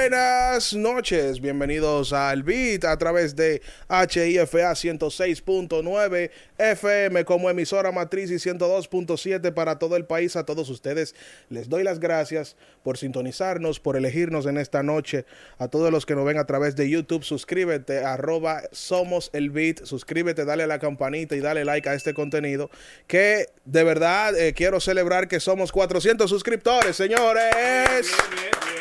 later. Buenas noches. Bienvenidos al Beat a través de HIFA 106.9 FM como emisora matriz y 102.7 para todo el país. A todos ustedes les doy las gracias por sintonizarnos, por elegirnos en esta noche. A todos los que nos ven a través de YouTube, suscríbete, arroba somos el Beat. Suscríbete, dale a la campanita y dale like a este contenido. Que de verdad eh, quiero celebrar que somos 400 suscriptores, señores.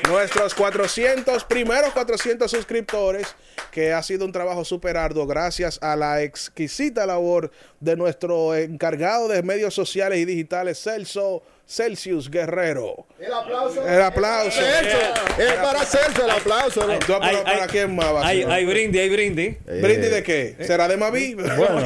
Nuestros 400, primeros 400 suscriptores, que ha sido un trabajo súper arduo gracias a la exquisita labor de nuestro encargado de medios sociales y digitales, Celso Celsius Guerrero. El aplauso. El aplauso. Celso. Es para Celso el aplauso. ¿no? ¿Tú, pero ¿Para quién más va Hay, ser? hay brindis, hay brindis. ¿Brindis de qué? ¿Será de Mavi? Bueno.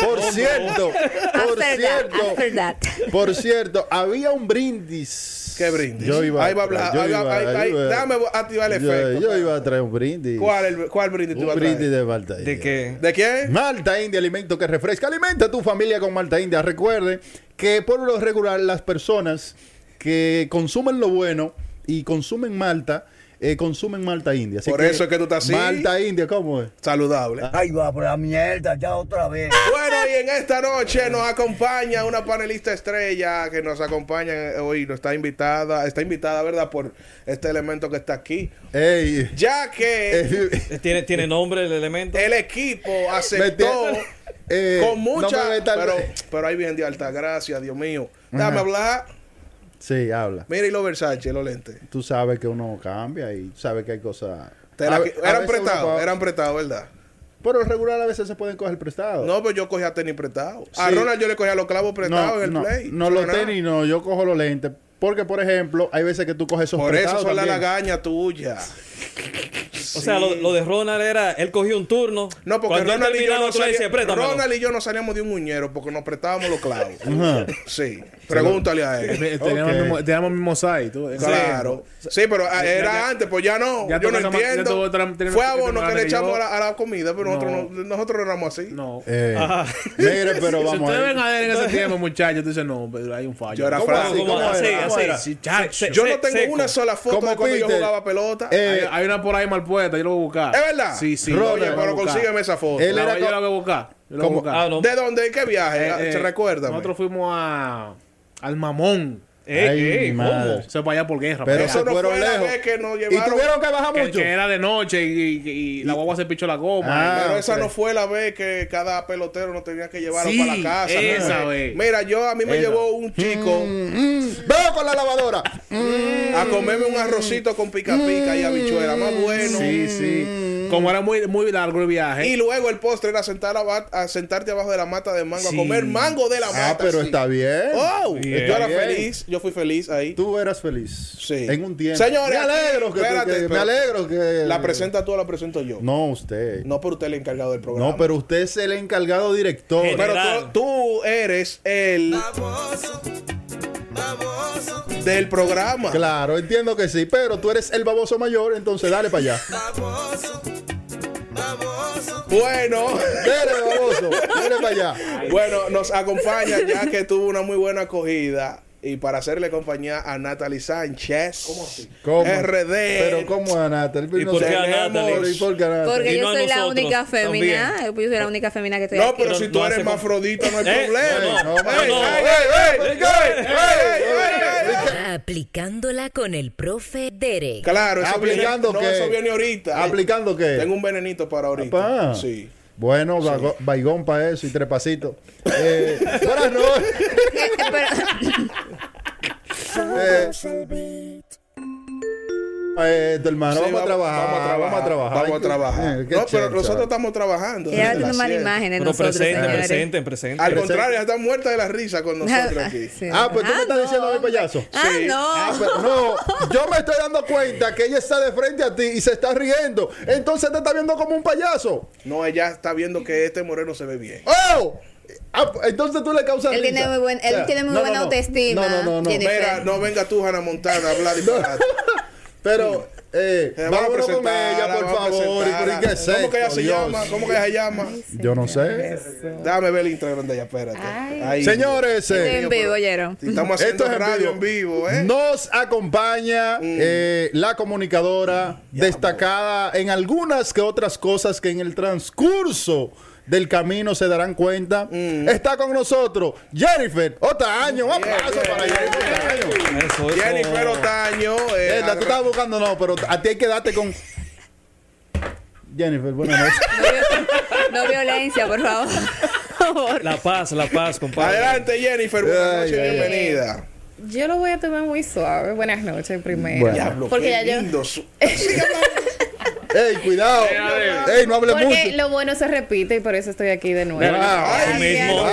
Por cierto, por cierto, that. por cierto, había un brindis. ¿Qué brindis? Yo iba Ahí va a hablar. ahí iba- ahí- ahí- iba- Déjame activar el yo- efecto. Yo, iba a traer un brindis. ¿Cuál, el- cuál brindis tú Un vas a traer? brindis de Malta India. ¿De qué? ¿De quién? Malta India, alimento que refresca. Alimenta a tu familia con Malta India. Recuerde que por lo regular las personas que consumen lo bueno y consumen Malta, eh, consumen Malta India. Así Por eso es que tú estás así. Malta India, ¿cómo es? Saludable. Ay, va por la mierda, ya otra vez. Bueno, y en esta noche nos acompaña una panelista estrella que nos acompaña hoy, no está invitada, está invitada, ¿verdad? Por este elemento que está aquí. Ey, Ya que eh, ¿Tiene, tiene nombre el elemento? el equipo aceptó eh, con mucha, no pero, pero ahí viene de alta gracia, Dios mío. Déjame hablar. Sí, habla. Mira y los Versace, los lentes. Tú sabes que uno cambia y sabes que hay cosas. Te la- A ve- a eran veces uno prestados, eran prestados, ¿verdad? Por lo regular a veces se pueden coger prestados. No, pero yo cogía tenis prestados. A Sí. Ronald yo le cogía los clavos prestados no, en el no, play. no los tenis, no, yo cojo los lentes. Porque, por ejemplo, hay veces que tú coges esos Por eso prestados son la también. lagaña tuya. O sea, lo, lo de Ronald era, él cogió un turno. No, porque Cuando él Ronald y, yo terminaba, no tú le decías, salíamos, "Préstamelo". Ronald y yo no salíamos de un muñero porque nos prestábamos los clavos. Ajá. Sí, pregúntale a él. Teníamos el mismo- teníamos el mismo site. tú- Claro. Sí, pero ah, era ya- antes, pues ya no. ya yo no entiendo. Fue abono que le echamos a la, a la comida, pero nosotros No. no, nosotros no éramos así. No. Eh, mire, pero Si vamos ustedes a ven a ver en ese tiempo, muchachos, tú dices, no, pero hay un fallo. Yo era. Se- Yo no tengo una sola foto de cuando yo jugaba pelota. Eh, Hay, una por ahí mal puesta, yo lo voy a buscar. ¿Es verdad? Sí, sí. Oye, pero consígueme esa foto. Él yo la voy a buscar. Ah. ¿De dónde? ¿Qué viaje? Eh, eh, ¿Se recuerda? Nosotros fuimos a, al Mamón. Ey, Ay, ey, ¿cómo? allá por guerra. Pero Eso allá. no fueron fue la lejos. vez que nos y llevaron. tuvieron que bajar mucho. que era de noche y, y- y la guagua se pichó la goma. Ah, Pero esa no fue la vez que cada pelotero nos tenía que llevar Sí, para la casa. esa ¿no? vez. Mira, yo a mí me Esa. llevó un chico Mm, veo con la lavadora. a comerme un arrocito con pica pica y habichuela, más bueno. Sí, sí. Como era muy, muy largo el viaje. Y luego el postre era sentar a, sentarte abajo de la mata de mango, Sí. a comer mango de la mata. Ah, pero sí. está bien. Oh, Bien. yo era Bien. feliz, yo fui feliz ahí. Tú eras feliz. Sí. En un tiempo. Señores, me alegro que, espérate, que- me alegro que ¿La presenta tú o la presento yo? No, usted. No, pero usted es el encargado del programa. No, pero usted es el encargado director. General. Pero tú, tú eres el del programa. Claro, entiendo que sí, pero tú eres el baboso mayor, entonces dale para allá. Bueno, Dale, baboso, dale para allá. bueno, nos acompaña ya que tuvo una muy buena acogida. Y para hacerle compañía a Natalie Sánchez. ¿Cómo así? ¿Cómo? RD. Pero ¿cómo a Natalie? ¿Y por qué a tenemos- Natalie? ¿Y por qué a Natalie? Porque Y yo no soy la única femina. también. Yo soy la única femina que estoy No, aquí. pero No, si no tú eres hermafrodita, no hay Eh, problema. Aplicándola con el profe Derek. Claro, eso viene, ¿Aplicando no, eso viene ahorita. ¿Aplicando qué? Tengo un venenito para ahorita. Sí. Bueno, vago- baigón para eso y tres pasitos. Eh, buenas noches. Eh, eh, tu hermano, Sí, vamos, a trabajar, Vamos a trabajar. Vamos a trabajar. Vamos a trabajar. Eh, qué no, pero chévere, nosotros estamos trabajando. Ella tiene mala imagen de Pero nosotros, presenten, señores. presenten, presenten. Al Presente. contrario, ella está muerta de la risa con nosotros aquí. Sí. Ah, pues tú me estás no. diciendo a mi payaso. Ah, Sí. no. Ah, pero no, yo me estoy dando cuenta que ella está de frente a ti y se está riendo. Entonces te está viendo como un payaso. No, ella está viendo que este moreno se ve bien. ¡Oh! Ah, entonces tú le causas Él tiene risa. muy buen- él tiene muy buena autoestima. No, no, no, no. Tiene- Mira, no venga tú, Hannah Montana, a hablar disparate. Pero Eh, Eh, vamos a vámonos con ella, por favor. ¿Y presentarla. por qué es ¿Cómo que ella esto, se Dios? llama? ¿Cómo que ella se llama? Yo no sé. Dame ver el Instagram de ella, espérate. Ahí. Señores, eh, en vivo. Estamos Esto haciendo es en radio vivo. en vivo, ¿eh? Mm. Nos acompaña eh, la comunicadora destacada en algunas que otras cosas que en el transcurso del camino se darán cuenta. Mm. Está con nosotros Jennifer Otaño. Un aplauso para Jennifer Otaño. Eso, eso. Jennifer Otaño. eh, Eh, la tú estabas buscando, no, pero a ti hay que darte con. Jennifer, buenas noches. No violencia, por favor. La paz, la paz, compadre. Adelante, Jennifer. Buenas Ay, noches, ay, bienvenida. Yo lo voy a tomar muy suave. Buenas noches primero. Bueno. Porque ya yo- Ey, cuidado. Ey, no hable Porque mucho. lo bueno se repite y por eso estoy aquí de nuevo. Wow. Ay, mismo.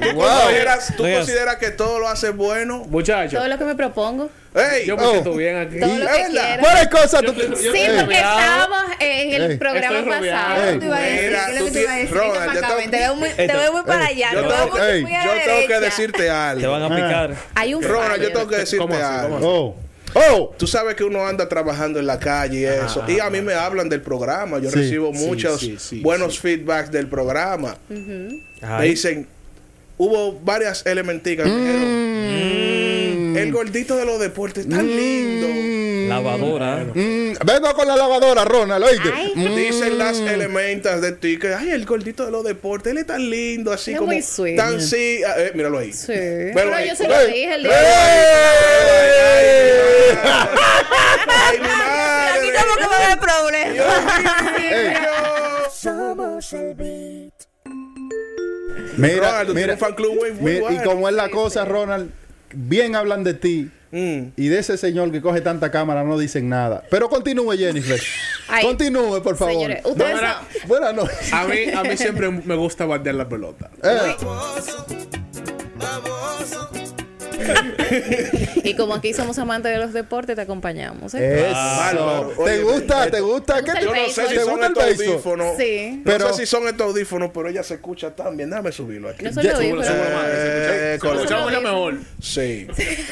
¿Tú Wow. consideras, tú consideras que todo lo hace bueno? Muchacho, Todo lo que me propongo. Ey, yo me Oh. siento bien aquí. Todo lo que quiera. ¿Cuáles cosas tú Yo- yo- Sí, porque estábamos en el Ey. programa pasado. Ey. Te iba a decir, Mira, ¿qué es tú lo que te iba a decir? Yo Te veo muy, te veo muy para allá. yo Te tengo- yo que decirte Te algo. van a picar. Hay un Ronald, fallo. yo tengo que decirte ¿Cómo así? algo. ¿Cómo Oh. Tú sabes que uno anda trabajando en la calle y eso. Y a mí me hablan del programa. Yo Sí. recibo Sí, muchos sí, buenos feedbacks del programa. Me dicen, hubo varias elementicas dijeron, el gordito de los deportes tan lindo. Lavadora. Mm, vengo con la lavadora, Ronald, oíste. Mm. Dicen las elementas de ti que, ay, el gordito de los deportes, él es tan lindo, así Es como muy sweet. tan sí. ah, eh, míralo ahí. Sí. Velo Pero ahí. yo se lo Ey, dije el ey, día. Ay, mi Aquí madre. como que va a haber problema. ey. Somos el beat. Mira, Ronald, mira, un fan club muy, muy mira, y como es la cosa, Ronald, bien hablan de ti. Mm. Y de ese señor que coge tanta cámara no dicen nada. Pero continúe, Jennifer. Ay, continúe, por favor. Señores, No, noches. A mí, a mí siempre me gusta batear la pelota. Eh, Y como aquí somos amantes de los deportes, te acompañamos. ¿eh? Bárbaro. ¿Te gusta? eh, ¿Te gusta? ¿Qué te, Yo no sé si ¿te son estos audífonos. Sí. No Pero- sé si son estos audífonos, pero ella se escucha tan bien. Déjame subirlo aquí. No son Ya- lo mismo. Súbelo, súbelo pero- más, se Eh, escucha- con- se escucha mucho mejor. Sí.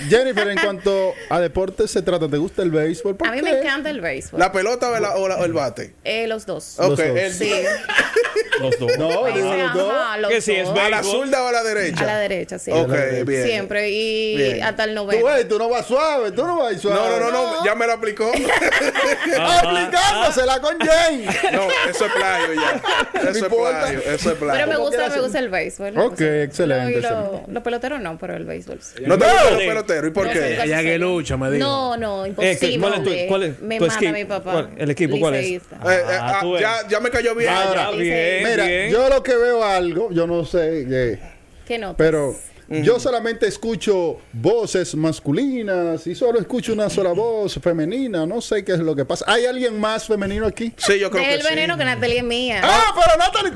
Jennifer, en cuanto a deportes se trata, ¿te gusta el béisbol? ¿Por A mí qué? me encanta el béisbol. ¿La pelota o, la- o la- o el bate? Eh, los dos. Los Ok, dos. el- Sí. Los dos. No, O digo sea, los dos. ajá, los Que sí, es dos. ¿A la béisbol. zurda o a la derecha? A la derecha, sí. Ok, bien. Siempre. Y Bien. hasta el Tú, noveno. ves, tú no vas suave, tú no vas suave. No, no, no, no, ya me lo aplicó. Aplicándosela con Jane. No, eso es playo ya. Eso es importa. playo, eso es Pero playo. me gusta, me gusta el béisbol. Ok, excelente, lo- y lo- excelente. Los peloteros no, pero el béisbol sí. ¿No te No. gustan los peloteros? ¿Y por No, qué? que lucha, me dijo. No, no, Eh, imposible. ¿cuál es tu- cuál es me tu mata equipo? mi papá. ¿Cuál? ¿El equipo cuál es? Liceísta. Eh, eh, Ah, ah, tú ves. ya, ya me cayó bien. Ahora, Ah, bien, Mira, bien. yo lo que veo algo, yo no sé, eh, ¿Qué no? pero yo solamente escucho voces masculinas y solo escucho una sola voz femenina. No sé qué es lo que pasa. ¿Hay alguien más femenino aquí? Sí, yo creo Deja que el sí. veneno que Natalie es mía. Ah, pero Natalie,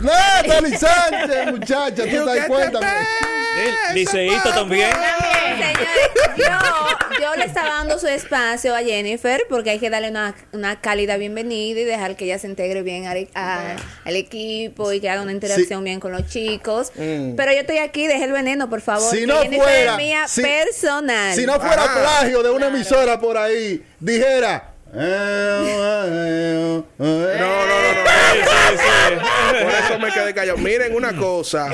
Natalie Sánchez, muchacha, tú te das cuenta. liceísta también. Señores, yo, yo le estaba dando su espacio a Jennifer porque hay que darle una, una cálida bienvenida y dejar que ella se integre bien al, a- al equipo y que haga una interacción bien con los chicos. Pero yo estoy aquí, deje el veneno, por favor. Si no Jennifer fuera- es mía si- personal. Si no fuera plagio de una emisora por ahí, dijera. eh, No, no, no, no. Sí, sí, sí. Por eso me quedé callado. Miren una cosa.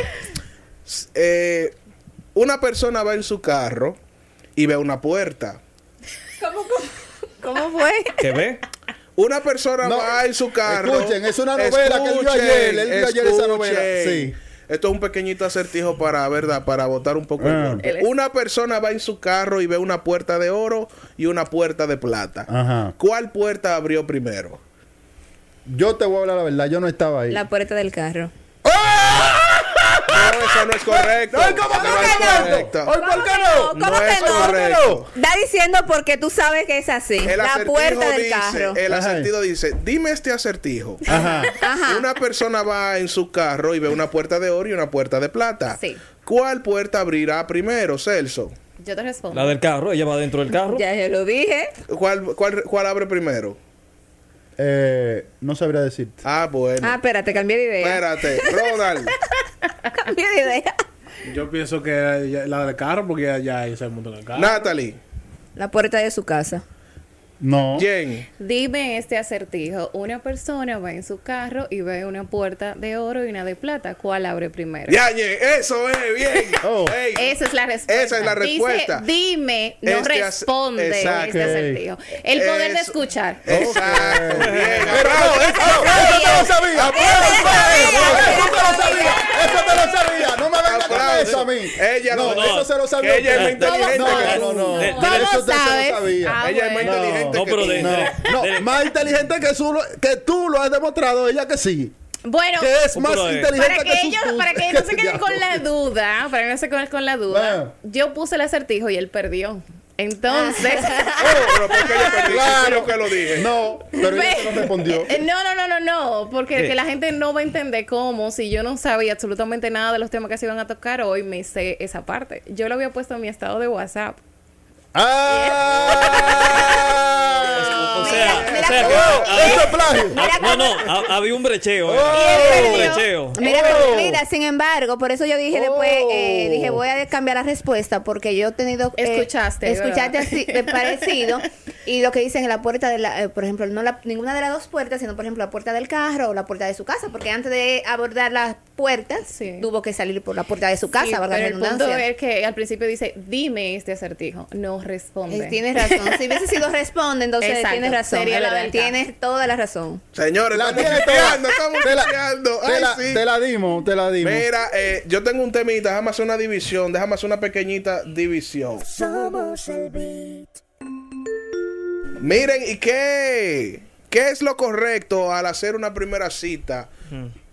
Eh, una persona va en su carro y ve una puerta. ¿Cómo, cómo, cómo fue? ¿Qué ve? Una persona No, va en su carro. escuchen, es una novela que él vio ayer, él vio ayer esa novela, sí. Esto es un pequeñito acertijo para, ¿verdad? Para botar un poco el Ah. golpe. Es- Una persona va en su carro y ve una puerta de oro y una puerta de plata. Ajá. ¿Cuál puerta abrió primero? Yo te voy a hablar la verdad, yo no estaba ahí. La puerta del carro. No, eso no es correcto. Ay, ¿cómo que no no? es Ay, correcto. ¿por qué no? ¿Cómo No que es no? correcto. Está diciendo porque tú sabes que es así. El la puerta del dice, carro. El Ajá. acertijo dice, dime este acertijo. Ajá. Ajá. Una persona va en su carro y ve una puerta de oro y una puerta de plata. Sí. ¿Cuál puerta abrirá primero, Celso? Yo te respondo. La del carro, ella va dentro del carro. Ya se lo dije. ¿Cuál, cuál, cuál abre primero? Eh, no sabría decirte. Ah, bueno. Ah, espérate, cambié de idea. Espérate, Ronald. Cambié de idea. Yo pienso que ya- la del carro, porque ya, ya se montó en el carro. Natalie. La puerta de su casa. No. ¿Quién? Dime este acertijo. Una persona va en su carro y ve una puerta de oro y una de plata. ¿Cuál abre primero? Yañe, eso es, bien. Oh. Ey, Esa es la respuesta. Esa es la Dice, respuesta. dime, no Este responde Exacto. este acertijo. El poder de Eso. escuchar. Exacto, bien. Pero no, eso, eso te lo sabía. Eso te lo sabía. Eso te lo sabía. No me vengas con eso a mí. Ella no, no. eso se lo sabía. Que ella es más inteligente No, que no, tú. no. De- ¿Cómo Eso usted se sabes? lo sabía. Ah, Ella es más inteligente No, que pero tú. de- No, más inteligente que, su, que tú lo has demostrado, ella que sí. Bueno, Que es más pero de- inteligente para que sus ellos, para que no se que queden con la duda, para que no se queden con la duda, Ah. yo puse el acertijo y él perdió. Entonces, Oh, pero ¿por qué yo perdí? Yo que lo dije. No, pero ella lo respondió. Eh, No, no, no, no, no, porque que la gente no va a entender cómo, si yo no sabía absolutamente nada de los temas que se iban a tocar hoy, me sé esa parte. Yo lo había puesto en mi estado de WhatsApp. ¡Ah! O sea, Mira, o sea mira que- Oh, ah, ¡Eso es plagio! ah, no, no, ha- había un brecheo. eh. Oh. un brecheo. Mira, Oh. mira, sin embargo, por eso yo dije después, eh, Oh. dije, voy a cambiar la respuesta porque yo he tenido... eh, Escuchaste, Escuchaste ¿verdad? así, eh, parecido. Y lo que dicen en la puerta de la... eh, por ejemplo, no la, ninguna de las dos puertas, sino por ejemplo la puerta del carro o la puerta de su casa. Porque antes de abordar las puertas, Sí. tuvo que salir por la puerta de su casa, Sí, valga la pero el punto redundancia. es que al principio dice, dime este acertijo. No responde. Eh, Tienes razón. Si hubiese sido responde, entonces Exacto, tienes razón. sería la verdad. Tienes toda la razón. Señores, La estamos chipeando, estamos Te la- chipeando. te Ay, la- sí. Te la dimos, te la dimos. Mira, eh, yo tengo un temita, déjame hacer una división, déjame hacer una pequeñita división. Somos el beat. Miren, ¿y qué? ¿Qué es lo correcto al hacer una primera cita?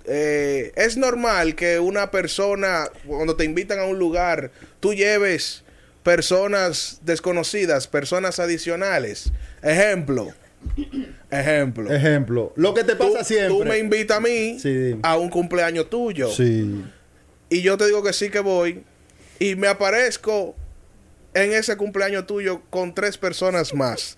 Eh, es normal que una persona, cuando te invitan a un lugar, tú lleves personas desconocidas, personas adicionales. Ejemplo. Ejemplo. Ejemplo, lo que te Tú, pasa siempre. tú me invitas a mí Sí, a un cumpleaños tuyo. Sí. Y yo te digo que sí que voy. Y me aparezco en ese cumpleaños tuyo con tres personas más.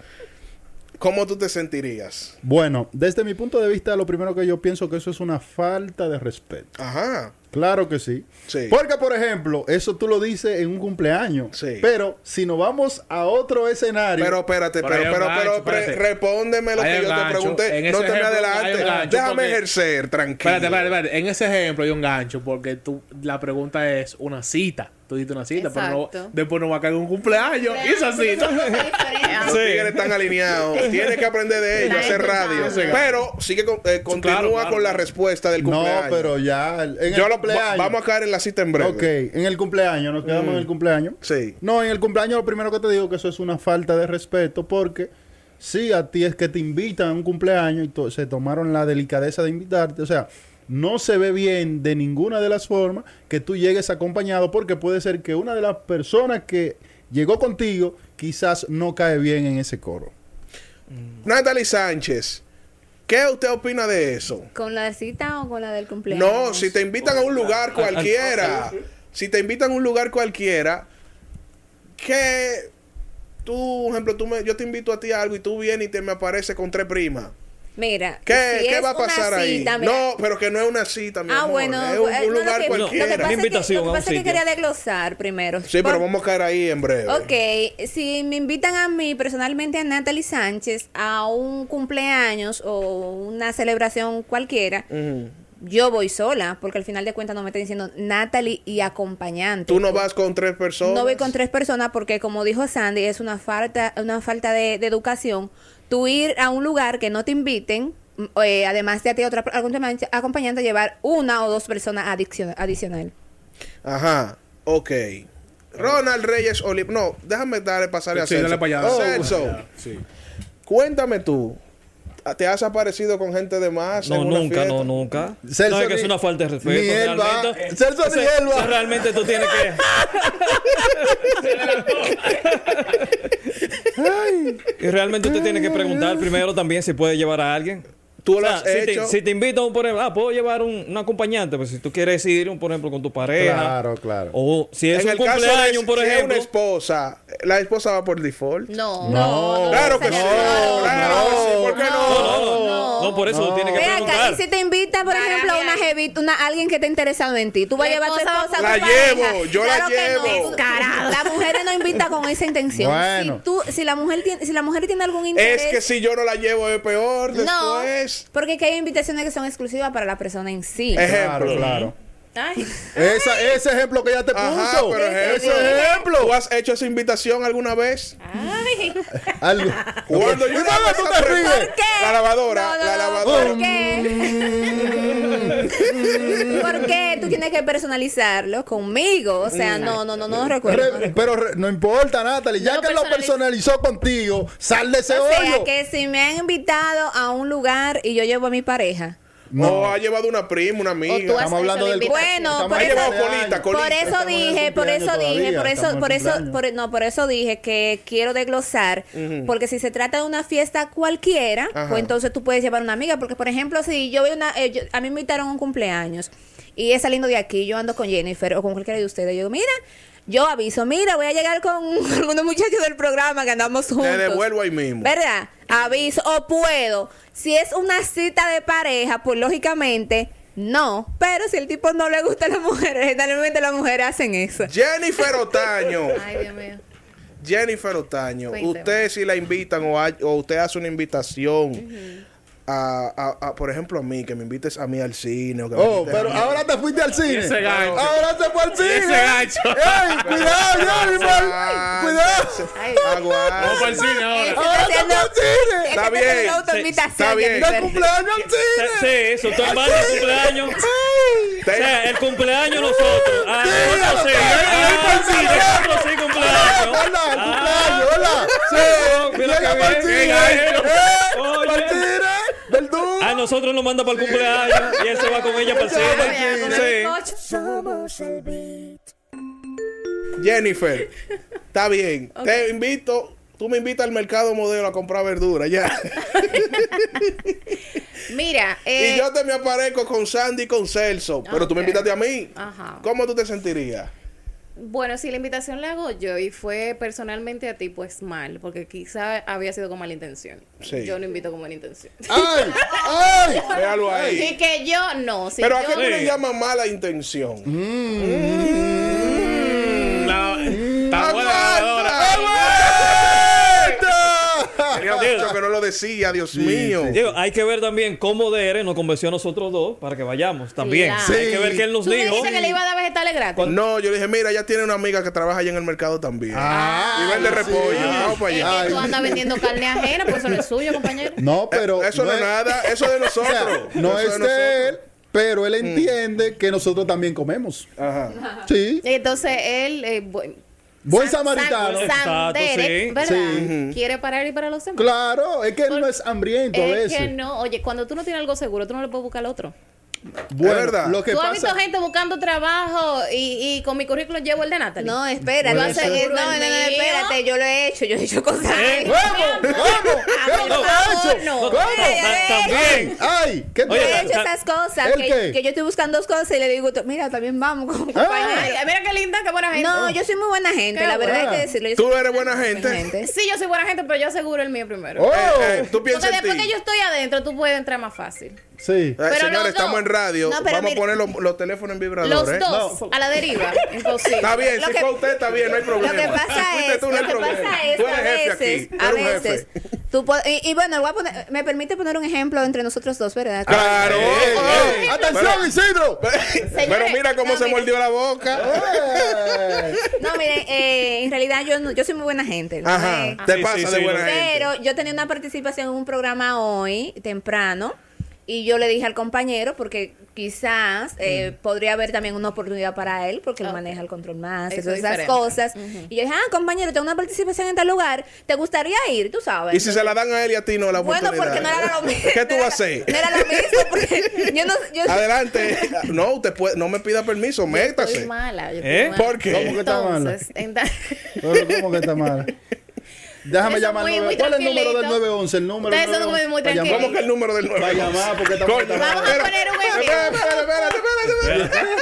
¿Cómo tú te sentirías? Bueno, desde mi punto de vista, lo primero que yo pienso que eso es una falta de respeto. Ajá. Claro que sí. Sí. Porque, por ejemplo, eso tú lo dices en un cumpleaños. Sí. Pero si nos vamos a otro escenario. Pero espérate, Pero pero, pero, gancho, pero, respóndeme lo Hay que yo gancho. te pregunté. En No te me ejemplo, hay adelante. un gancho Déjame porque- ejercer, tranquilo. Espérate, espérate, espérate. En ese ejemplo hay un gancho porque tú, la pregunta es una cita. Tú diste una cita, pero Exacto. no, después no va a caer un cumpleaños. Y esa cita. Los Sí. tigres están alineados. Tienes que aprender de ellos, hacer radio. Sí. Pero sigue con- eh, continúa claro, claro. con la respuesta del no, cumpleaños. pero ya. En el Yo lo- cumpleaños. va- vamos a caer en la cita en breve. Ok, en el cumpleaños, nos quedamos en el cumpleaños. Sí. No, en el cumpleaños lo primero que te digo que eso es una falta de respeto porque si a ti es que te invitan a un cumpleaños y to- se tomaron la delicadeza de invitarte, o sea, no se ve bien de ninguna de las formas que tú llegues acompañado porque puede ser que una de las personas que llegó contigo quizás no cae bien en ese coro. Natalie Sánchez, ¿qué usted opina de eso? ¿Con la cita o con la del cumpleaños? No, si te invitan a un lugar cualquiera, si te invitan a un lugar cualquiera, que tú, por ejemplo, tú me, yo te invito a ti a algo y tú vienes y te me apareces con tres primas. Mira, ¿Qué, si qué es va a pasar ahí? cita, no, pero que no es una cita, mi Ah, amor. bueno, es un, eh, un no, lugar lo que, cualquiera. Lo que pasa Una es que, invitación lo que, pasa es que quería desglosar primero. Sí, pero vamos a caer ahí en breve. Ok, si me invitan a mí personalmente a Natalie Sánchez a un cumpleaños o una celebración cualquiera, yo voy sola, porque al final de cuentas no me está diciendo Natalie y acompañante. Tú no vas con tres personas. No voy con tres personas porque, como dijo Sandy, es una falta, una falta de, de educación. Tú ir a un lugar que no te inviten, mm, eh, además de a ti otra acompañante, acompañante, llevar una o dos personas adiccion- adicional. Ajá, ok. Ronald Reyes Oliva. No, déjame darle pasarle a Sí, Celso. dale para allá. Oh, Celso. Sí. cuéntame tú. ¿Te has aparecido con gente de más? No, en una nunca, fiesta? no, nunca. Celso no, es que es una falta de respeto. ni él va. realmente. Celso ni él va. Realmente tú tienes que... y realmente usted tiene que preguntar primero también si puede llevar a alguien. Tú O lo sea, has si, hecho. te, si te invitan, por ejemplo, ah, puedo llevar un, un acompañante, pues si tú quieres ir, por ejemplo, con tu pareja. Claro, claro. O si es en un el caso de cumpleaños, por si es ejemplo. una esposa, la esposa va por default. No. No. Claro que sí. No, claro no, que sí. ¿Por qué No, no? no, no, no, no, por eso No. tiene que Ve acá, y si te invita, por Para ejemplo, mí una jevita, una, alguien que está interesado en ti, tú vas a llevar a tu esposa a La tu pareja. llevo, yo la Claro que llevo. La mujer no invita con esa intención. Bueno. Si, tú, si, la mujer tiene, si la mujer tiene algún interés... Es que si yo no la llevo es peor No, después. Porque que hay invitaciones que son exclusivas para la persona en sí. Ejemplo. Claro, claro. Ay. Esa, ese ejemplo que ya te puso. Ajá, pero ese ejemplo. ejemplo. ¿Tú has hecho esa invitación alguna vez? Ay. Algo. Cuando yo tú te ríes. ¿Por qué? La lavadora, No, no, la lavadora. ¿Por qué? ¿Por qué tú tienes que personalizarlo conmigo? O sea, no, no, no, no recuerdo. no Re- recuerdo. pero re- no importa, Natalie. Ya No que lo personalizó contigo, sal de ese O sea, hoyo. que si me han invitado a un lugar y yo llevo a mi pareja. O ha llevado una prima, una amiga. Estamos hablando del-. Bueno, por Ha eso, llevado cumpleaños. colita, por colita. eso dije, por eso dije, por eso, por eso, por- no, por eso dije que quiero desglosar, porque si se trata de una fiesta cualquiera, Ajá. pues entonces tú puedes llevar una amiga, porque por ejemplo, si yo voy a una, eh, yo- a mí me invitaron a un cumpleaños y es saliendo de aquí, yo ando con Jennifer o con cualquiera de ustedes, yo digo, mira, yo aviso, mira, voy a llegar con algunos muchachos del programa que andamos juntos. Te devuelvo ahí mismo. ¿Verdad? Aviso, o puedo. Si es una cita de pareja, pues lógicamente no. Pero si el tipo no le gusta a las mujeres, generalmente las mujeres hacen eso. Jennifer Otaño. Ay, Dios mío. Jennifer Otaño. Cuénteme. Usted si la invitan o, hay- o usted hace una invitación a, a- a, por ejemplo, a mí, que me invites a mí al cine. O que me Oh, pero ahora te fuiste al cine. ese gancho. Ahora se fue al cine. ese gancho. ¡Ey! ¡Cuidado! Ah, ¡Cuidado! Ay. Vamos para el cine ahora. ¡Ahora se fue al cine! Está te bien. Está bien. ¡De cumpleaños al cine! Sí, eso, vas al cumpleaños. O Te- sea, el cumpleaños nosotros. Ah, Sí. Ah, sí, nosotros sí cumpleaños. ¡Hola! Ah, ¡Cumpleaños! ¡Hola! oh, mira ¡Llega qué para el cine! Mira, ¡Eh! Oye. ¡Para el cine! ¡Verdú! A nosotros nos manda para el cumpleaños y él se va con ella para el cine. Jennifer, está bien. Te invito. Tú me invitas al mercado modelo a comprar verdura, ya. Mira, eh, y yo te me aparezco con Sandy y con Celso. Pero tú me invitaste a mí. Ajá. ¿Cómo tú te sentirías? Bueno, si la invitación la hago yo y fue personalmente a ti, pues mal, porque quizá había sido con mala intención. Sí. Yo no invito con mala intención. ¡Ay! ¡Ay! Véalo ahí. Y que yo no. Si Pero ¿a qué tú le llamas mala intención? La- Está buena la lavadora. Tenía mucho que no lo decía, Dios mío. Digo, hay que ver también cómo Dere nos convenció a nosotros dos para que vayamos también. Hay que ver que él nos Tú le dijo. dijiste que le iba a dar vegetales gratis. No, yo le dije, mira, ella tiene una amiga que trabaja allá en el mercado también. Ah, y vende sí. repollo. Vamos para Es allá. que tú andas vendiendo carne ajena, pues eso no es suyo, compañero. No, pero. eso no es es- nada, eso es de o sea, nosotros. no Eso es de de él, pero él entiende que nosotros también comemos. Ajá. Sí. Entonces él, eh, Buen San- samaritano. San- Exacto, Sandere, sí. ¿verdad? Quiere parar y para los demás. Claro, es que él no es hambriento a Es veces. que no, oye, cuando tú no tienes algo seguro, tú no le puedes buscar al otro. Bueno, verdad. lo que tú has pasa. visto gente buscando trabajo y, y con mi currículum llevo el de Natalie. No, espérate. Puede No, no, no, no, espérate. Yo lo he hecho. Yo he hecho cosas. ¿Eh? ¿Qué hecho? no. ¿Cómo? Ta- También. ¡Ay! ¿Qué has Yo he hecho? esas cosas. ¿El que, qué? que yo estoy buscando dos cosas y le digo, mira, también vamos con Ah. Ay, mira qué linda, qué buena gente. No, yo soy muy buena gente, Qué la verdad buena. hay que decirlo. Yo Tú eres buena gente. Sí, yo soy buena gente, pero yo aseguro el mío primero. ¡Oh! Eh, eh, tú piensas Porque después que yo estoy adentro, tú puedes entrar más fácil. Sí. Eh, Pero señores, estamos en radio. No, pero Vamos a poner los, los teléfonos en vibrador. Los ¿eh? dos, a la deriva. Imposible. Está bien, Lo si que- fue usted, está bien, no hay problema. Lo que pasa es, tú, no lo que pasa es Tú que eres a jefe veces, aquí. Tú a veces, jefe. tú y, y bueno, voy a poner, me permite poner un ejemplo entre nosotros dos, ¿verdad? Claro. ¡Atención, Isidro! Pero mira cómo no, se mordió la boca. No, miren, eh, en realidad yo, no- yo soy muy buena gente. Ajá. Te Sí, pasa sí, de sí, buena gente. Pero yo tenía una participación en un programa hoy, temprano, y yo le dije al compañero, porque quizás eh, podría haber también una oportunidad para él, porque él maneja el control más, Eso y todas es esas diferente. cosas. Y yo dije, ah, compañero, tengo una participación en tal lugar, ¿te gustaría ir? Tú sabes. Y si se la dan a él y a ti no la Bueno, porque no era lo mismo. ¿Qué tú vas a hacer? No era lo mismo, porque yo no... Yo, Adelante. No, usted puede, no me pida permiso, Estoy métase. mala. yo ¿Eh? estoy mala. ¿Por qué? ¿Cómo que está mala? ¿Cómo que está mal? Déjame llamar al muy- 9. muy ¿Cuál es el número del tranquilitos. 911? El número Ustedes son muy- 911. llamar. ¿Cómo que el número del 9? Para llamar, porque estamos- Coño, Vamos a poner un ejemplo. espérate, espérate, espérate.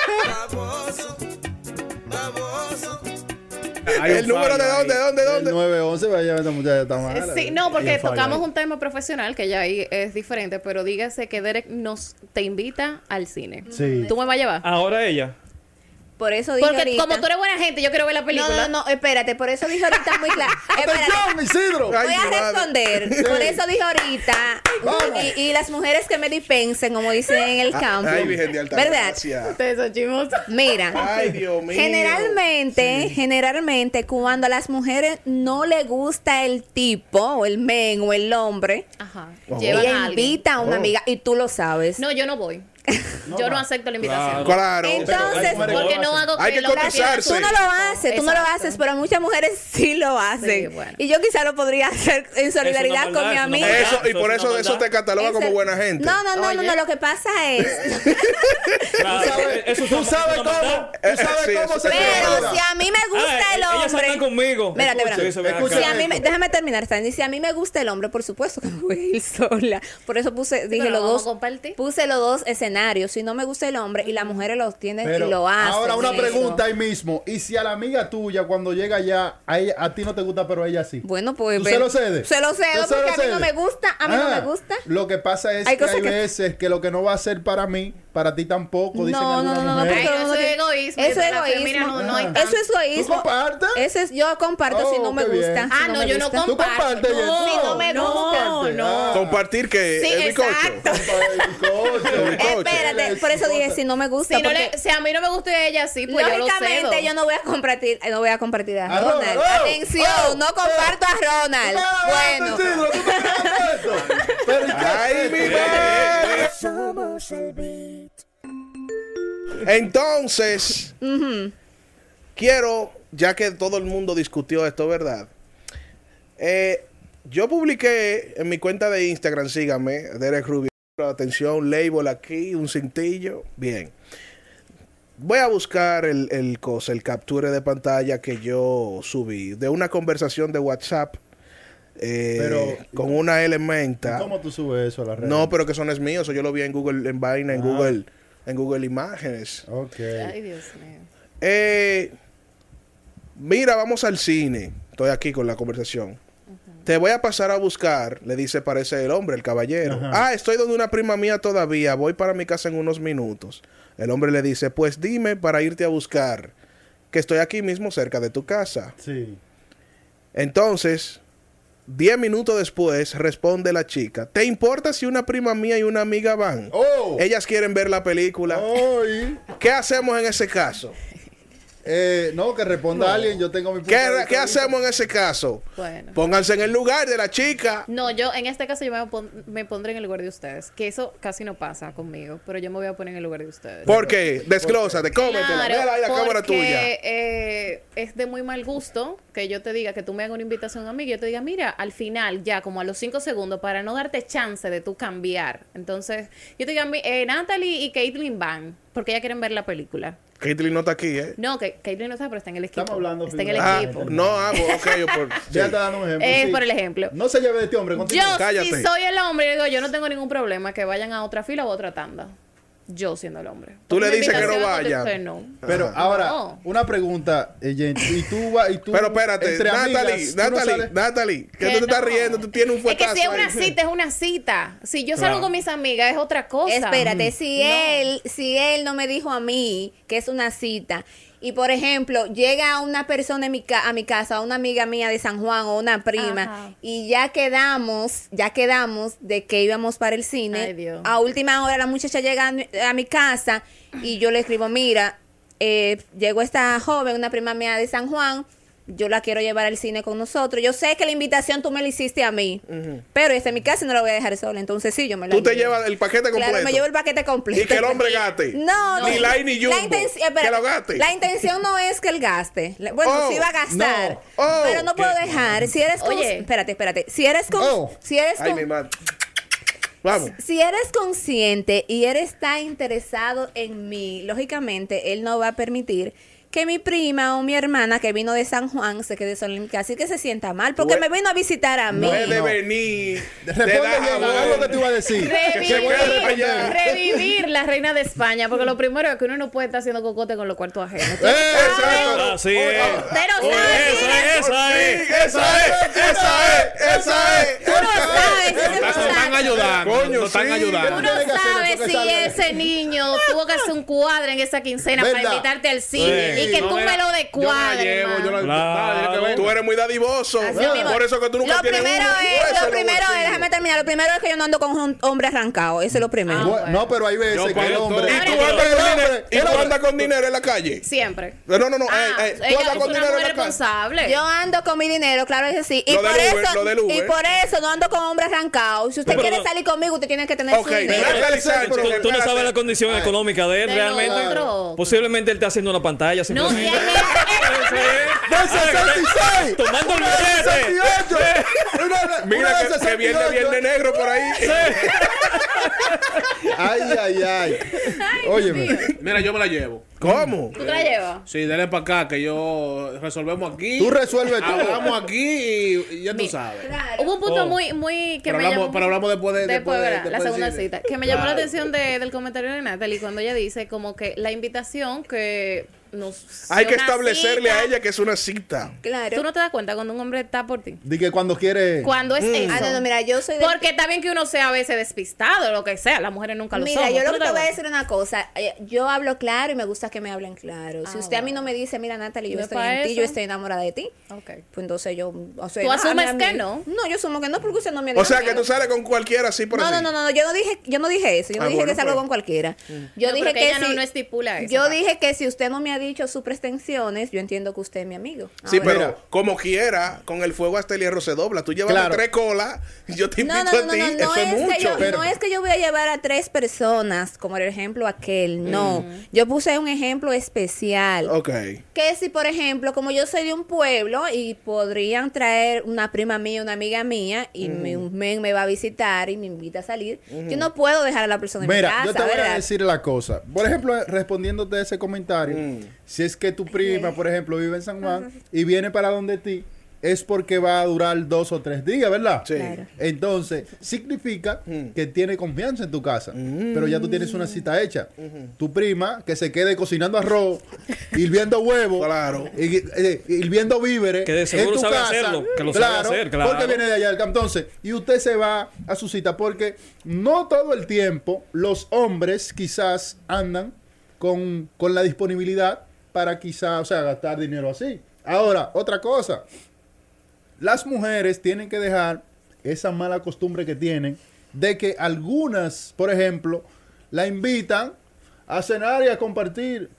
Hay un ¿El número de dónde, dónde, dónde? 911 para llamar a esta muchacha está mala. Sí, no, porque tocamos un tema profesional que ya ahí es diferente, pero dígase que Derek nos te invita al cine. Sí. ¿Tú me vas a llevar? Ahora ella. Por eso dije Porque ahorita. como tú eres buena gente, yo quiero ver la no, película. no, no, espérate, por eso dije ahorita muy claro. Espérate. ¡Atención, Isidro! Voy a responder. Por eso dije ahorita. Y, y las mujeres que me dispensen, como dicen en el campo. Ay, Virgen de alta ¿Verdad? Mira. Ay, Dios mío. Generalmente, generalmente, cuando a las mujeres no le gusta el tipo, o el men, o el hombre, Ajá. Oh. Llevan a ella alguien. invita a una Oh. amiga y tú lo sabes. No, yo no voy. yo no acepto la invitación. Claro. Entonces, Porque no hago Hay que el cotizarse. Tú no lo haces, tú no lo haces, pero muchas mujeres sí lo hacen. Sí, bueno. Y yo quizá lo podría hacer en solidaridad maldad, con mi amiga. Eso, y Eso por es eso, una eso te cataloga como buena gente. No, no, no, no, Oye. no, lo que pasa es. Claro, Tú sabes, eso tú sabes cómo, tú sabes Sí, cómo eso se. Pero si a mí me gusta Ah, el ellas hombre. andan conmigo. Escucha, acá. Si a mí me- déjame terminar, Sandy. Si a mí me gusta el hombre, por supuesto que me voy a ir sola. Por eso puse, dije los dos. Puse los dos escenarios. Si no me gusta el hombre y las mujeres los tienen Pero y lo hacen. ahora una eso. pregunta ahí mismo. ¿Y si a la amiga tuya cuando llega allá, a, ella- a ti no te gusta, pero a ella sí? Bueno, pues. ¿Tú ven. se lo cedes? Se lo cedo ¿Tú se porque lo a mí no me gusta. A mí no Ah, me gusta. Lo que pasa es Hay que hay que- veces que lo que no va a ser para mí, para ti tampoco, dicen No, no, algunas no, no, mujeres. eso es egoísmo, Eso es egoísmo. no- no hay Ah. tanto. Eso es egoísmo. ¿Tú compartes? Eso es, yo comparto si Oh, no me qué bien. gusta. Ah, si no, me yo no gusta. ¿Tú comparto. compartes, No? Si no me no, Comparte. no. Ah. Compartir que Sí, el exacto. Bizcocho. Espérate, por eso dije si no me gusta. Si, no porque le, si a mí no me gusta ella, sí, pues yo lo lógicamente cedo. yo no voy a compartir, no voy a compartir a A Ronald. Ronald, oh, Atención, oh, no comparto a Ronald. Bueno, Isidro, ¿tú me esto? madre. Somos el Entonces, quiero, ya que todo el mundo discutió esto, ¿verdad? Eh, yo publiqué en mi cuenta de Instagram, síganme, Derek Rubio. Atención, label aquí, un cintillo. Bien. Voy a buscar el, el cosa, el capture de pantalla que yo subí de una conversación de WhatsApp eh, Pero- con una elementa. ¿Cómo tú subes eso a la red? No, pero que eso no es mío, eso yo lo vi en Google, en vaina, en Ah. Google, en Google Imágenes. Ok. Ay, Dios mío. Eh, mira, vamos al cine. Estoy aquí con la conversación. Te voy a pasar a buscar, le dice, parece el hombre, el caballero. Ajá. Ah, estoy donde una prima mía todavía, voy para mi casa en unos minutos. El hombre le dice, pues dime para irte a buscar, que estoy aquí mismo cerca de tu casa. Sí. Entonces, diez minutos después, responde la chica, ¿te importa si una prima mía y una amiga van? Oh. Ellas quieren ver la película. ¿Qué hacemos en ese caso? Eh, no, que responda alguien. Yo tengo mi punto ¿Qué, de hacemos en ese caso? Bueno. Pónganse en el lugar de la chica. No, yo en este caso yo me, pon- me pondré en el lugar de ustedes. Que eso casi no pasa conmigo, pero yo me voy a poner en el lugar de ustedes. ¿Por qué? Desglósate, cómetela. Claro, Mira ahí la cámara tuya. eh, es de muy mal gusto que yo te diga que tú me hagas una invitación a mí y yo te diga, mira, al final, ya como a los cinco segundos, para no darte chance de tú cambiar. Entonces, yo te diga, mi- eh, Natalie y Caitlyn van, porque ya quieren ver la película. Caitlyn no está aquí, ¿eh? No, que Caitlyn no está, pero está en el equipo. Estamos hablando Está en el Ah, equipo. no hago, ok, yo por. sí. Ya está dando un ejemplo. Es sí. por el ejemplo. No se lleve de este hombre. Yo, continúa. Cállate. si soy el hombre, yo digo, yo no tengo ningún problema que vayan a otra fila o otra tanda. Yo siendo el hombre. Tú le dices que no usted no. Pero ahora, No. una pregunta, eh, y tú vas y tú Pero espérate, entre Natalie, amigas, tú no Natalie, Natalie, que Que tú te estás riendo, tú tienes un Es que fuetazo si es una cita, es una cita. Si yo salgo Claro. con mis amigas, es otra cosa. Espérate, si No. él, si él no me dijo a mí que es una cita y por ejemplo llega una persona en mi ca- a mi casa, una amiga mía de San Juan o una prima Ajá. y ya quedamos, ya quedamos de que íbamos para el cine. Ay, Dios. A última hora la muchacha llega a mi, a mi casa y yo le escribo, mira, eh, llegó esta joven, una prima mía de San Juan. Yo la quiero llevar al cine con nosotros. Yo sé que la invitación tú me la hiciste a mí, pero esta es mi casa y no la voy a dejar sola. Entonces sí, yo me la Tú te llevo. llevas el paquete completo. Claro, me llevo el paquete completo. Y que el hombre gaste. No, Ni no. Lai ni Jumbo. La intención- espera, que lo gaste. La intención no es que él gaste. Bueno, Oh, sí va a gastar. no. Oh, pero no puedo dejar. Si eres con, Oye. espérate, espérate. Si eres con, Oh. si eres Ay, mi madre. Vamos. si eres consciente y él está interesado en mí, lógicamente él no va a permitir que mi prima o mi hermana que vino de San Juan se quede sola en mi casa y que se sienta mal porque me vino a visitar a mí. Puede No. venir. Responde bien, lo que te iba a decir. Revivir, revivir la reina de España, porque lo primero es que uno no puede estar haciendo cocote con los cuartos ajenos. ¡Eh! Exacto. Así es. Pero sabes, esa es, esa es. esa es, esa es, esa es. Tú no sabes, Nos están ayudando. Coño, nos están ayudando. Tú no sabes si ese niño tuvo que hacer un cuadro en esa quincena para invitarte al cine Que No, tú me lo yo me la decuadres. llevo, yo la- Claro. Dale, dile que venga. Tú eres muy dadivoso. Por eso que tú nunca lo tienes primero un es, hueso lo primero es, déjame terminar, lo primero es que yo no ando con un hombre arrancado, eso es lo primero. Ah, No, pero hay veces Yo que el hombre. ¿Y tú andas con hombre- dinero? ¿Y el tú hombre- andas con dinero en la calle? Siempre. No, no, no. Ah, ey, ey, ¿Tú andas con dinero en la calle? responsable. Yo ando con mi dinero, claro que sí. Y Lo por del Uber, eso, lo del Uber. y por eso no ando con hombres arrancados. Si usted No, pero quiere no. salir conmigo, usted tiene que tener su dinero. Tú, no sabes la condición económica de él realmente. Posiblemente él está haciendo una pantalla. No, si hay simplemente. ¡De 66! Tomando el ¡Una de billete. 68! Una- una Mira de que, que viene 68. viernes negro por ahí. Ay, ay, ay. Óyeme. Mira, yo me la llevo. ¿Cómo? ¿Tú te la llevas? Sí, dale para acá que yo resolvemos aquí. Tú resuelves todo. Hablamos aquí y, y ya tú Mi- sabes. Hubo un punto Oh. muy, muy que Pero me hablamos- llamó. pero hablamos después de- después de- ¿verdad? después la segunda cita. Que me llamó la atención de- del comentario de Natalie cuando ella dice como que la invitación que nos. Hay que establecerle cita, a ella que es una cita. Claro. Tú no te das cuenta cuando un hombre está por ti. Di que cuando quiere. Cuando es eso. Ah, no, no, mira, yo soy. Porque está bien que uno sea a veces despistado, lo que sea. Las mujeres nunca lo Mira, somos. yo ¿Tú lo que te voy a decir una cosa. eh, Yo hablo claro y me gusta que me hablen claro. Si Ah, usted a mí no me dice, mira, Natalie, yo ¿No es estoy en ti, yo estoy enamorada de ti. Ok. Pues entonces yo... O sea, ¿Tú asumes que no? No, yo asumo que no porque usted no me ha O dicho sea que tú sales con cualquiera así por No, así. no, no, no, yo no dije, yo no dije eso, yo no Ah, dije bueno, que salgo pero- con cualquiera. Yo No, dije que no- si, estipula Yo parte. dije que si usted no me ha dicho sus pretensiones, yo entiendo que usted es mi amigo. Sí, Ahora- pero Mira. como quiera, con el fuego hasta el hierro se dobla. Tú llevas Claro. tres colas y yo te invito No, no, no, a no, ti. no, no, Eso es, mucho. que yo, Pero- no es que yo voy a llevar a tres personas, como el ejemplo aquel, no. Mm. Yo puse un ejemplo especial. Ok. Que si, por ejemplo, como yo soy de un pueblo y podrían traer una prima mía, una amiga mía, y me, un men me va a visitar y me invita a salir, yo no puedo dejar a la persona en mi Mira, casa, yo te voy ¿verdad? a decir la cosa. Por ejemplo, respondiéndote a ese comentario, si es que tu prima, por ejemplo, vive en San Juan y viene para donde ti, es porque va a durar dos o tres días, ¿verdad? Sí. Claro. Entonces, significa que tiene confianza en tu casa, pero ya tú tienes una cita hecha. Tu prima, que se quede cocinando arroz, hirviendo huevos, Claro. y, eh, hirviendo víveres, Que de seguro en tu sabe casa, hacerlo, que lo sabe hacer, claro. Porque viene de allá del campo. Entonces, y usted se va a su cita, porque no todo el tiempo los hombres quizás andan con, con la disponibilidad para quizás, o sea, gastar dinero así. Ahora, otra cosa. Las mujeres tienen que dejar esa mala costumbre que tienen de que algunas, por ejemplo, la invitan a cenar y a compartir.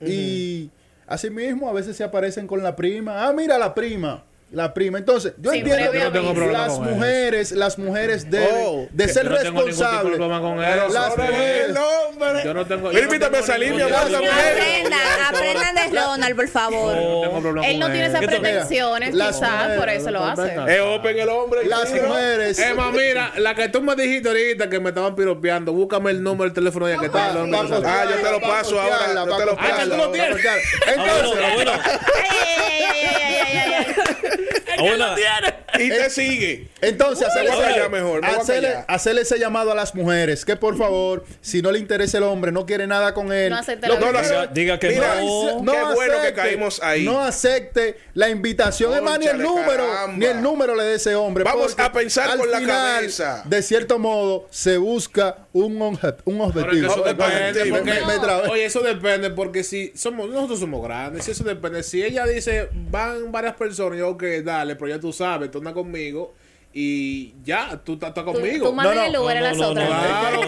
Y asimismo a veces se aparecen con la prima. Ah, mira la prima. La prima. Entonces, yo Sí, entiendo que no las eso. mujeres, las mujeres deben Oh, de ser yo no tengo ningún tipo de responsables. problema con eso. Las mujeres- el hombre. Yo no tengo- yo invítame a salir, mi amor. Aprendan, aprendan de Ronald, por favor. No tengo Él no tiene esas ¿Qué tú- pretensiones, quizás, por eso lo hace. Es open el hombre. Las mujeres. Emma, mira, la que tú me dijiste ahorita que me estaban piropeando, búscame el número del teléfono ya que está de Ah, yo te lo pa- paso ahora, yo te lo paso. Ah, ¿tú lo tienes? Ah, Entonces, ay. Ah, bueno. Y te sigue. Entonces, hacerle, mejor, a hacerle- ese llamado a las mujeres que por favor, si no le interesa el hombre, no quiere nada con él. No acepte lo la No, no, Diga- que Mira, no. Qué bueno que caímos ahí. No acepte la invitación, es más, ni el número, caramba. ni el número le dé ese hombre. Vamos a pensar con la final, cabeza. De cierto modo, se busca un, obje- un objetivo. eso depende, porque- Me- me oye, eso depende porque si somos nosotros somos grandes, si eso depende. Si ella dice van varias personas, yo ok, dale, pero ya tú sabes, tú andas conmigo y ya, tú estás Tú, conmigo. tú mandas No, no, el Uber a no, las no, otras. no,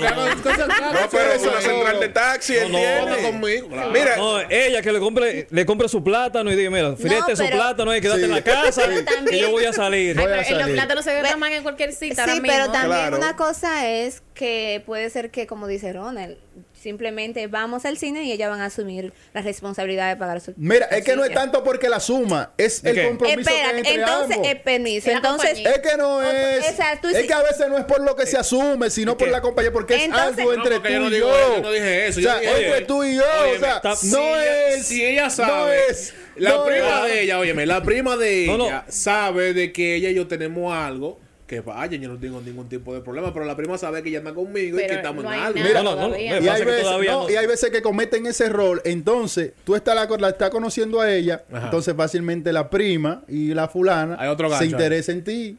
Claro, hagan cosas- No, pero es una central de taxi, él No, no, Anda tiene. conmigo. claro. Mira, No, ella que le compre, le compre su plátano y diga, mira, filete su plátano y quédate Sí. en la casa también- yo voy a salir. Ay, Voy a en los salir. plátanos se derraman en cualquier cita Sí, ahora pero también Claro. una cosa es que puede ser que, como dice Ronald, Simplemente vamos al cine y ellas van a asumir la responsabilidad de pagar su Mira, es que no es tanto porque la suma, es ¿De el qué? compromiso que hay entre entonces, ambos. eh, permiso. Es la Entonces, compañía. Es que no es. o sea, tú es sí- que a veces no es por lo que se asume, sino por qué? la compañía, porque Entonces- es algo No, entre porque tú yo no y digo yo. yo no dije eso, O yo sea, dije- entre tú y yo. Óyeme, o sea, está- no si ella- es. Si ella sabe. No es. La no prima de ella, óyeme, la prima de No, no. ella sabe de que ella y yo tenemos algo. Que vaya, yo no tengo ningún tipo de problema, pero la prima sabe que ella anda conmigo y que estamos no en algo. Mira, no, no, no, Y hay, veces, todavía no, no. y hay veces que cometen ese rol. Entonces, tú estás la, la estás conociendo a ella. Ajá. Entonces, fácilmente la prima y la fulana Hay otro gancho se ahí. interesa en ti.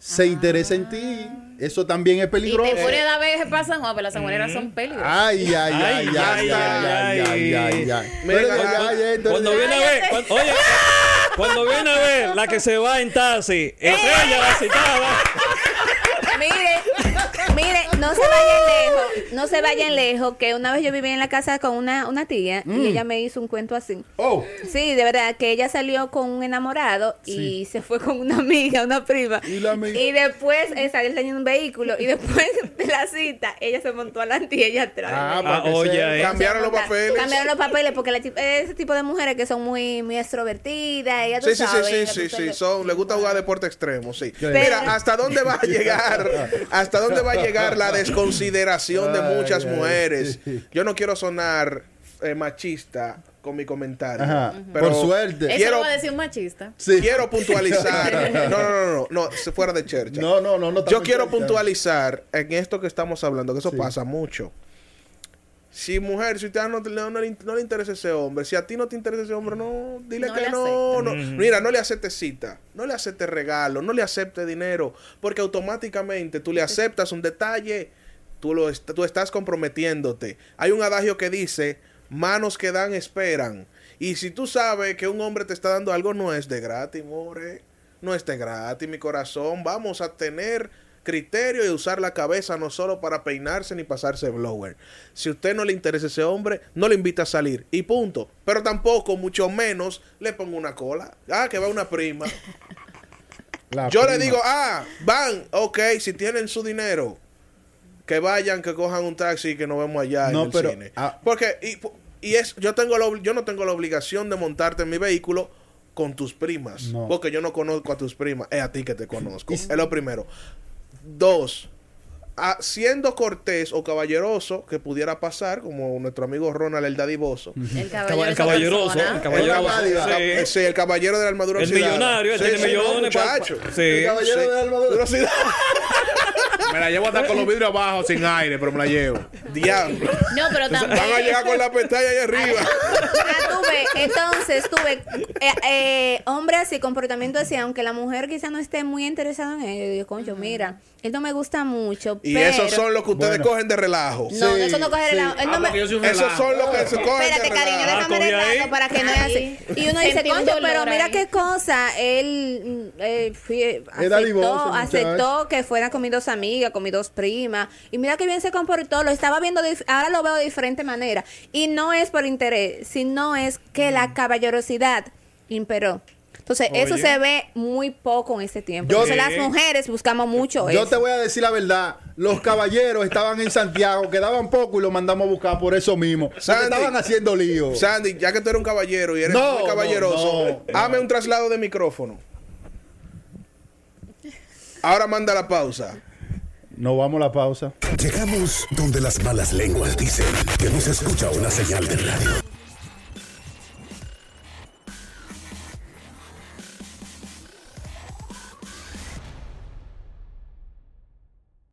Se interesa en ti. Eso también es Y peligroso. te pone a ver qué pasa, Juan, pero las mujeres son peligrosas. Ay, ay, ay, ay, ay, Ay, ay, ay, ay, ay, ay. Mira, Tú eres de cuando- calle, tú eres Cuando de- viene a ver, cuando- oye, cuando viene a ver la que se va en taxi, es ella la citada. Mire, no se vayan lejos, no se vayan lejos, que una vez yo viví en la casa con una, una tía y ella me hizo un cuento así. Oh, Sí, de verdad, que ella salió con un enamorado y se fue con una amiga, una prima. ¿Y la amiga? Y después, esa, él tenía un vehículo y después de la cita, ella se montó adelante y ella atrás. ah, Ah, oye, eh. Cambiaron los papeles. Cambiaron los papeles porque la ese tipo de mujeres que son muy, muy extrovertidas, ella Sí, sí, sí, sabes, sí, ella, sí, tú sí, son, le gusta jugar deporte extremo, sí. Pero- Mira, ¿hasta dónde va a llegar? ¿Hasta dónde va a llegar la desconsideración de muchas ay, mujeres? sí. Yo no quiero sonar eh, machista con mi comentario. Ajá, pero por suerte. Eso quiero- lo va a decir un machista. Sí. Quiero puntualizar. No, no, no, no, fuera de chercha. No, no, no, no. Yo quiero puntualizar en esto que estamos hablando, que eso Sí. pasa mucho. Si mujer, si usted no, te- no, le- no le interesa ese hombre, si a ti no te interesa ese hombre, no, dile No que no, no. Mira, no le aceptes cita, no le aceptes regalo, no le aceptes dinero, porque automáticamente tú le aceptas un detalle, tú, lo est- tú estás comprometiéndote. Hay un adagio que dice, manos que dan esperan. Y si tú sabes que un hombre te está dando algo, no es de gratis, more. No es de gratis, mi corazón. Vamos a tener criterio y usar la cabeza no solo para peinarse ni pasarse blower. Si a usted no le interesa ese hombre, no le invita a salir. Y punto. Pero tampoco, mucho menos, le pongo una cola. Ah, que va una prima. La Yo le digo, ah, van, ok, si tienen su dinero, que vayan, que cojan un taxi y que nos vemos allá No, en el pero, cine. ah. Porque, y, y es, yo tengo la, yo no tengo la obligación de montarte en mi vehículo con tus primas. No. Porque yo no conozco a tus primas. Es a ti que te conozco. es lo primero. Dos, a- siendo cortés o caballeroso, que pudiera pasar, como nuestro amigo Ronald el Dadivoso. El Caba- caballero. El caballeroso, el caballeroso. dádiva. sí. Sí, el caballero de la armadura El oxidada. millonario, él Sí, tiene millones. pa- muchacho. Sí. El caballero Sí. de Almadura. Oxidada. Me la llevo hasta con los vidrios abajo sin aire, pero me la llevo. Diablo. No, pero también. Van a llegar con la pestaña ahí arriba. Ah, tuve, entonces tuve eh, eh, hombre así, comportamiento así, aunque la mujer quizá no esté muy interesada en él, yo digo, concho, mira, él no me gusta mucho, Y pero... esos son los que ustedes Bueno. cogen de relajo. No, Sí, eso no coge sí. relajo. Él Ah, me- un Esos relajo. son los que se cogen Espérate, de cariño, relajo. déjame ahí. relajo para que no es así. Y uno dice, concho, pero mira qué cosa. Él mm, eh, fui- aceptó, aceptó que fuera con mis dos amigas, con mis dos primas. Y mira qué bien se comportó. Lo estaba viendo, ahora lo veo de diferente manera. Y no es por interés, sino es que Mm. la caballerosidad imperó. Entonces, eso se ve muy poco en este tiempo. Yo- Entonces, las mujeres buscamos mucho Yo eso. te voy a decir la verdad. Los caballeros estaban en Santiago, quedaban poco y los mandamos a buscar por eso mismo. Sandy. estaban haciendo lío. Sandy, ya que tú eres un caballero y eres No, muy caballeroso, no, un traslado de micrófono. Ahora manda la pausa. No vamos a la pausa. Llegamos donde las malas lenguas dicen que no se escucha una señal de radio.